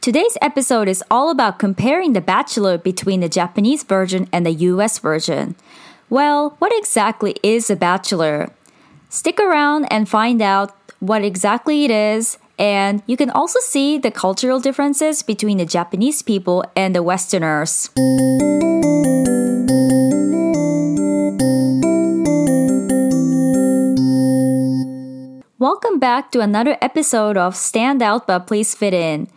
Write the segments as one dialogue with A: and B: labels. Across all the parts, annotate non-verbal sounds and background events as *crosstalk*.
A: Today's episode is all about comparing The Bachelor between the Japanese version and the US version. Well, what exactly is The Bachelor? Stick around and find out what exactly it is, and you can also see the cultural differences between the Japanese people and the Westerners. Welcome back to another episode of Stand Out But Please Fit In.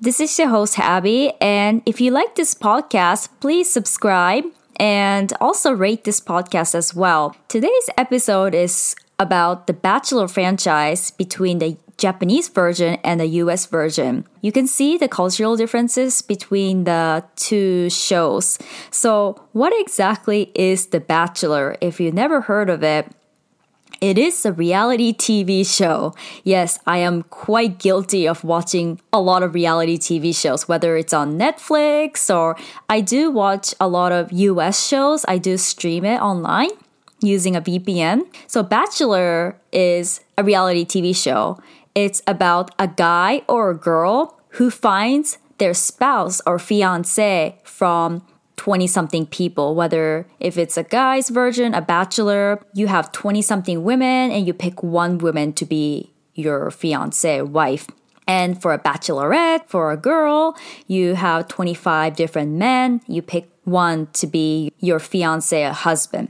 A: This is your host, Abby, and if you like this podcast, please subscribe and also rate this podcast as well. Today's episode is about the Bachelor franchise between the Japanese version and the US version. You can see the cultural differences between the two shows. So, what exactly is The Bachelor? If you never heard of it, it is a reality TV show. Yes, I am quite guilty of watching a lot of reality TV shows, whether it's on Netflix or I do watch a lot of US shows. I do stream it online using a VPN. So, Bachelor is a reality TV show. It's about a guy or a girl who finds their spouse or fiance from 20 something people, whether if it's a guy's version, a bachelor, you have 20 something women and you pick one woman to be your fiance, wife. And for a bachelorette, for a girl, you have 25 different men, you pick one to be your fiance, a husband.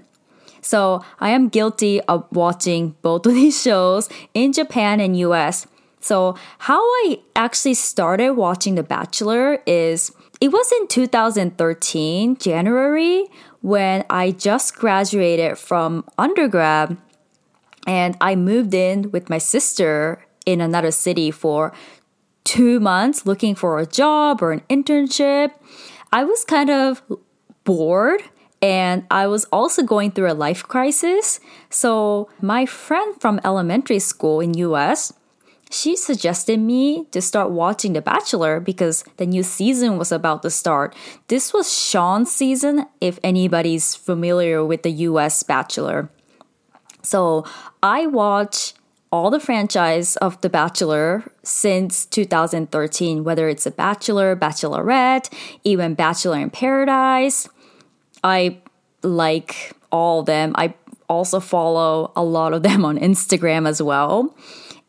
A: So I am guilty of watching both of these shows in Japan and US. So how I actually started watching The Bachelor is it was in 2013, January, when I just graduated from undergrad and I moved in with my sister in another city for two months looking for a job or an internship. I was kind of bored and I was also going through a life crisis. So my friend from elementary school in US she suggested me to start watching The Bachelor because the new season was about to start. This was Sean's season, if anybody's familiar with the US Bachelor. So I watch all the franchise of The Bachelor since 2013, whether it's a Bachelor, Bachelorette, even Bachelor in Paradise. I like all of them. I also follow a lot of them on Instagram as well.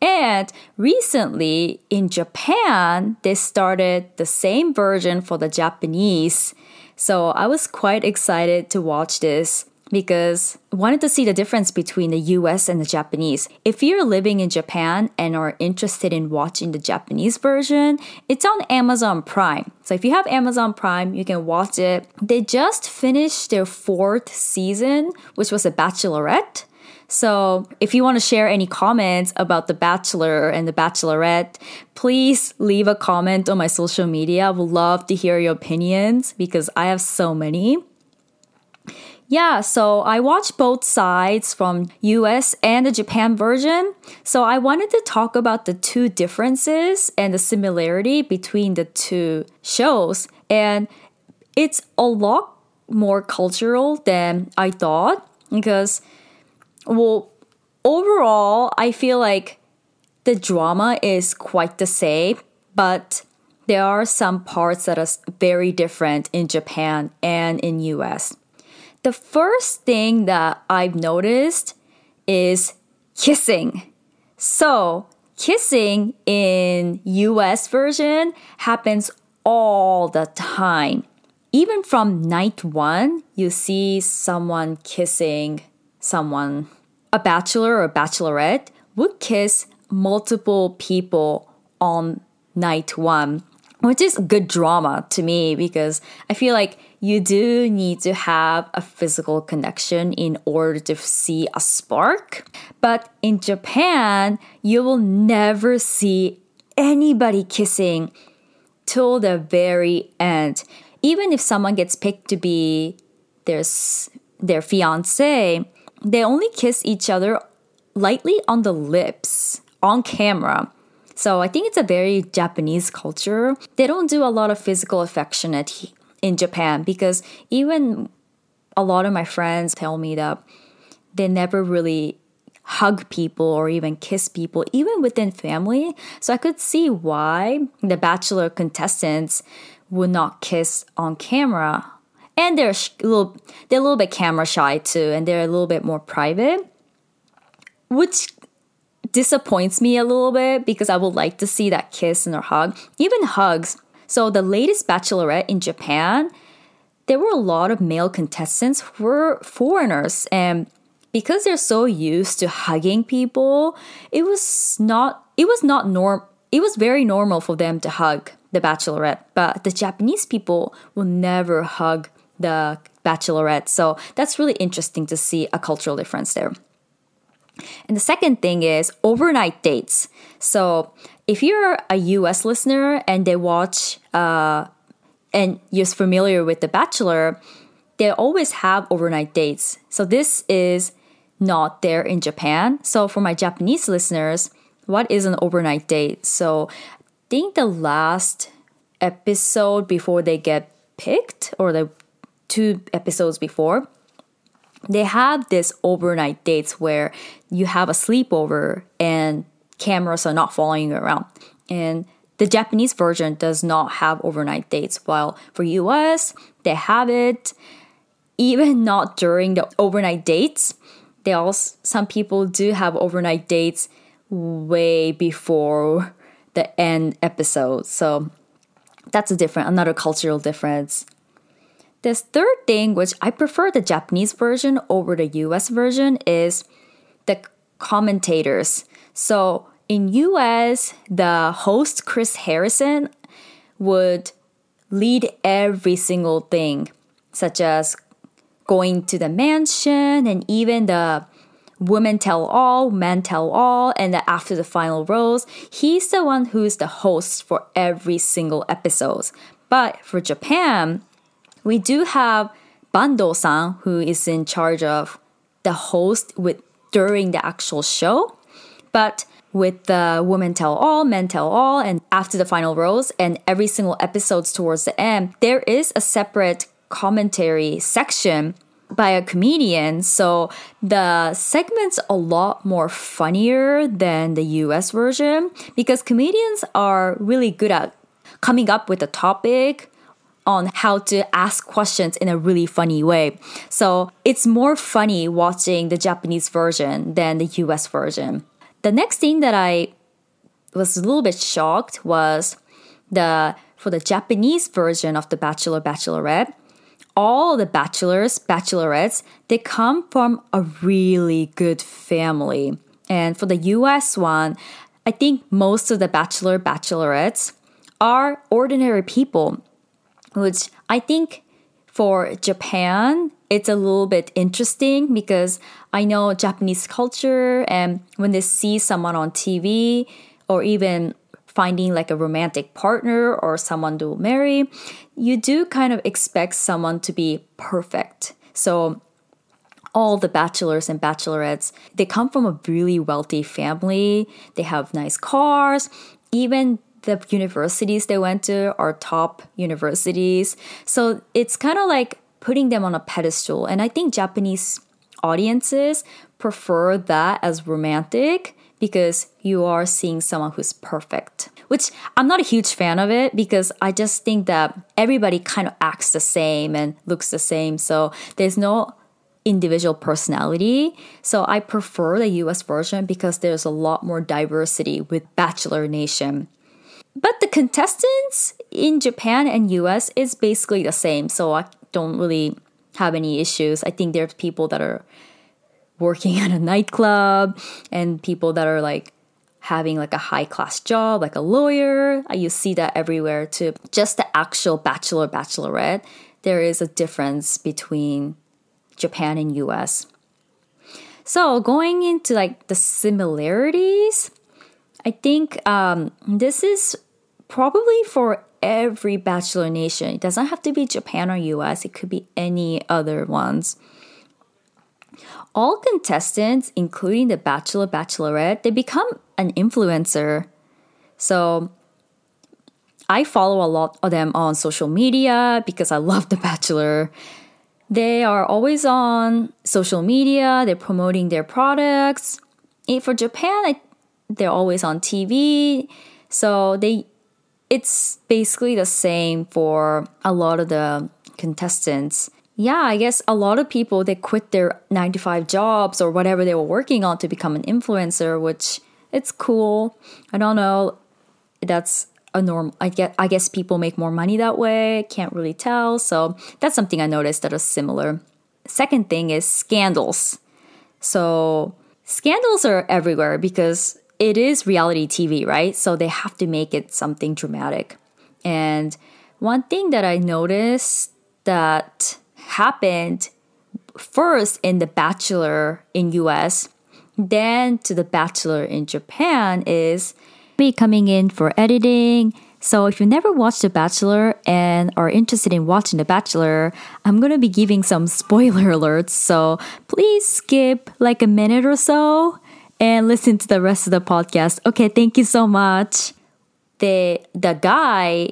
A: And recently in Japan, they started the same version for the Japanese. So I was quite excited to watch this because I wanted to see the difference between the US and the Japanese. If you're living in Japan and are interested in watching the Japanese version, it's on Amazon Prime. So if you have Amazon Prime, you can watch it. They just finished their fourth season, which was a bachelorette. So, if you want to share any comments about The Bachelor and The Bachelorette, please leave a comment on my social media. I would love to hear your opinions because I have so many. Yeah, so I watched both sides from US and the Japan version. So I wanted to talk about the two differences and the similarity between the two shows. And it's a lot more cultural than I thought because well, overall, I feel like the drama is quite the same, but there are some parts that are very different in Japan and in US. The first thing that I've noticed is kissing. So, kissing in US version happens all the time. Even from night 1, you see someone kissing someone, a bachelor or a bachelorette, would kiss multiple people on night one, which is good drama to me because I feel like you do need to have a physical connection in order to see a spark. But in Japan, you will never see anybody kissing till the very end. Even if someone gets picked to be their, their fiance, they only kiss each other lightly on the lips on camera. So I think it's a very Japanese culture. They don't do a lot of physical affection in Japan because even a lot of my friends tell me that they never really hug people or even kiss people, even within family. So I could see why the Bachelor contestants would not kiss on camera. And they're a little, they're a little bit camera shy too, and they're a little bit more private, which disappoints me a little bit because I would like to see that kiss and a hug, even hugs. So the latest Bachelorette in Japan, there were a lot of male contestants who were foreigners and because they're so used to hugging people, it was not it was not norm it was very normal for them to hug the bachelorette, but the Japanese people will never hug the bachelorette. So that's really interesting to see a cultural difference there. And the second thing is overnight dates. So if you're a US listener and they watch uh, and you're familiar with The Bachelor, they always have overnight dates. So this is not there in Japan. So for my Japanese listeners, what is an overnight date? So I think the last episode before they get picked or the two episodes before, they have this overnight dates where you have a sleepover and cameras are not following you around. And the Japanese version does not have overnight dates, while for US, they have it even not during the overnight dates they also some people do have overnight dates way before the end episode. So that's a different another cultural difference. This third thing, which I prefer the Japanese version over the US version, is the commentators. So in US, the host Chris Harrison would lead every single thing, such as going to the mansion and even the women tell all, men tell all, and after the final rose, he's the one who's the host for every single episode. But for Japan, we do have Bando-san who is in charge of the host with during the actual show. But with the women tell all, men tell all, and after the final rose, and every single episodes towards the end, there is a separate commentary section by a comedian. So the segment's a lot more funnier than the US version because comedians are really good at coming up with a topic on how to ask questions in a really funny way. So it's more funny watching the Japanese version than the US version. The next thing that I was a little bit shocked was the for the Japanese version of the Bachelor Bachelorette, all the bachelors, bachelorettes, they come from a really good family. And for the US one, I think most of the bachelor, bachelorettes are ordinary people, which I think for Japan, it's a little bit interesting because I know Japanese culture and when they see someone on TV or even finding like a romantic partner or someone to marry, you do kind of expect someone to be perfect. So all the bachelors and bachelorettes, they come from a really wealthy family. They have nice cars. Even the universities they went to are top universities. So it's kind of like putting them on a pedestal. And I think Japanese audiences prefer that as romantic because you are seeing someone who's perfect. Which I'm not a huge fan of it because I just think that everybody kind of acts the same and looks the same. So there's no individual personality. So I prefer the US version because there's a lot more diversity with Bachelor Nation. But the contestants in Japan and US is basically the same. So I don't really have any issues. I think there's people that are working *laughs* at a nightclub and people that are like having like a high class job, like a lawyer. You see that everywhere too. Just the actual bachelor, bachelorette, there is a difference between Japan and US. So going into like the similarities, I think um, this is probably for every bachelor nation. It doesn't have to be Japan or US, it could be any other ones all contestants, including the bachelor, bachelorette, they become an influencer. So I follow a lot of them on social media because I love The Bachelor. They are always on social media, they're promoting their products, for Japan, I, they're always on TV, so they it's basically the same for a lot of the contestants. Yeah, I guess a lot of people they quit their 9 to 5 jobs or whatever they were working on to become an influencer, which it's cool. I don't know. That's a norm I get I guess people make more money that way. Can't really tell. So that's something I noticed that is similar. Second thing is scandals. So scandals are everywhere because it is reality TV, right? So they have to make it something dramatic. And one thing that I noticed that happened first in The Bachelor in US, then to The Bachelor in Japan is me coming in for editing. So if you never watched The Bachelor and are interested in watching The Bachelor, I'm going to be giving some *laughs* spoiler alerts. So please skip like a minute or so and listen to the rest of the podcast. Okay, thank you so much. The the guy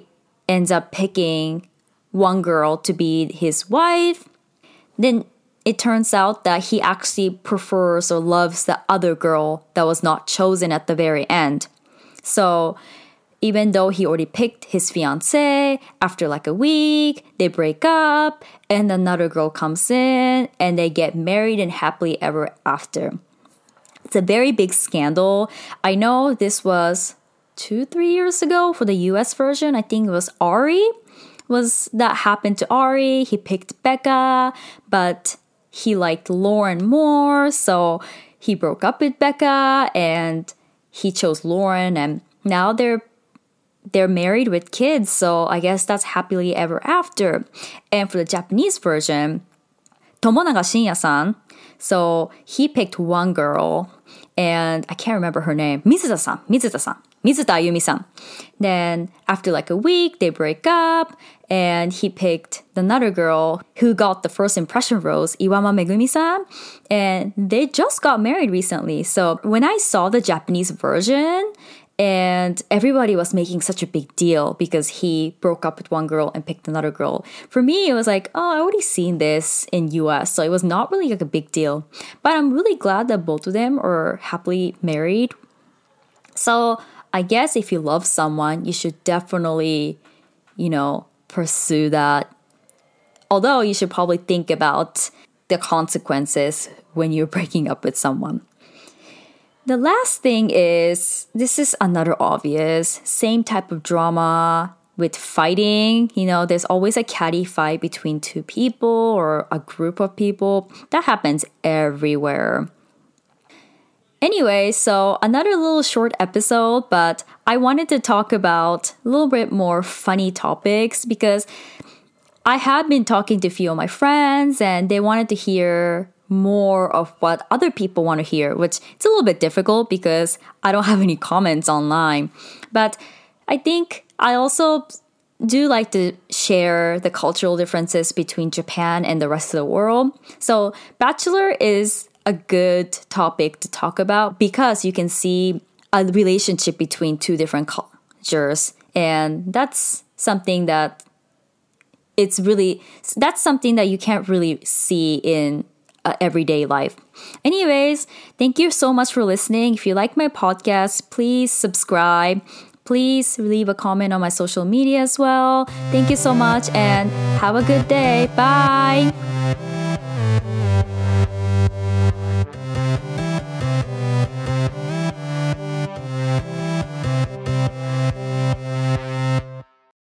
A: ends up picking one girl to be his wife. Then it turns out that he actually prefers or loves the other girl that was not chosen at the very end. So even though he already picked his fiance, after like a week, they break up, and another girl comes in, and they get married and happily ever after. It's a very big scandal. I know this was two, three years ago for the US version. I think it was Arie Was that happened to Arie. He picked Becca, but he liked Lauren more, so he broke up with Becca and he chose Lauren and now they're they're married with kids, so I guess that's happily ever after. And for the Japanese version, Tomonaga Shinya-san, so he picked one girl, and I can't remember her name, Mizuta-san, Mizuta-san, Mizuta Ayumi-san. Then after like a week, they break up, and he picked another girl who got the first impression rose, Iwama Megumi-san, and they just got married recently. So when I saw the Japanese version, and everybody was making such a big deal because he broke up with one girl and picked another girl. For me, it was like, oh, I already seen this in US, so it was not really like a big deal. But I'm really glad that both of them are happily married. So I guess if you love someone, you should definitely, you know, pursue that. Although you should probably think about the consequences when you're breaking up with someone. The last thing is this is another obvious, same type of drama with fighting. You know, there's always a catty fight between two people or a group of people. That happens everywhere. Anyway, so another little short episode, but I wanted to talk about a little bit more funny topics because I have been talking to a few of my friends and they wanted to hear more of what other people want to hear, which it's a little bit difficult because I don't *laughs* have any comments online. But I think I also do like to share the cultural differences between Japan and the rest of the world. So, Bachelor is a good topic to talk about because you can see a relationship between two different cultures. And that's something that it's really, that's something that you can't really see in uh, everyday life. Anyways, thank you so much for listening. If you like my podcast, please subscribe. Please leave a comment on my social media as well. Thank you so much and have a good day. Bye.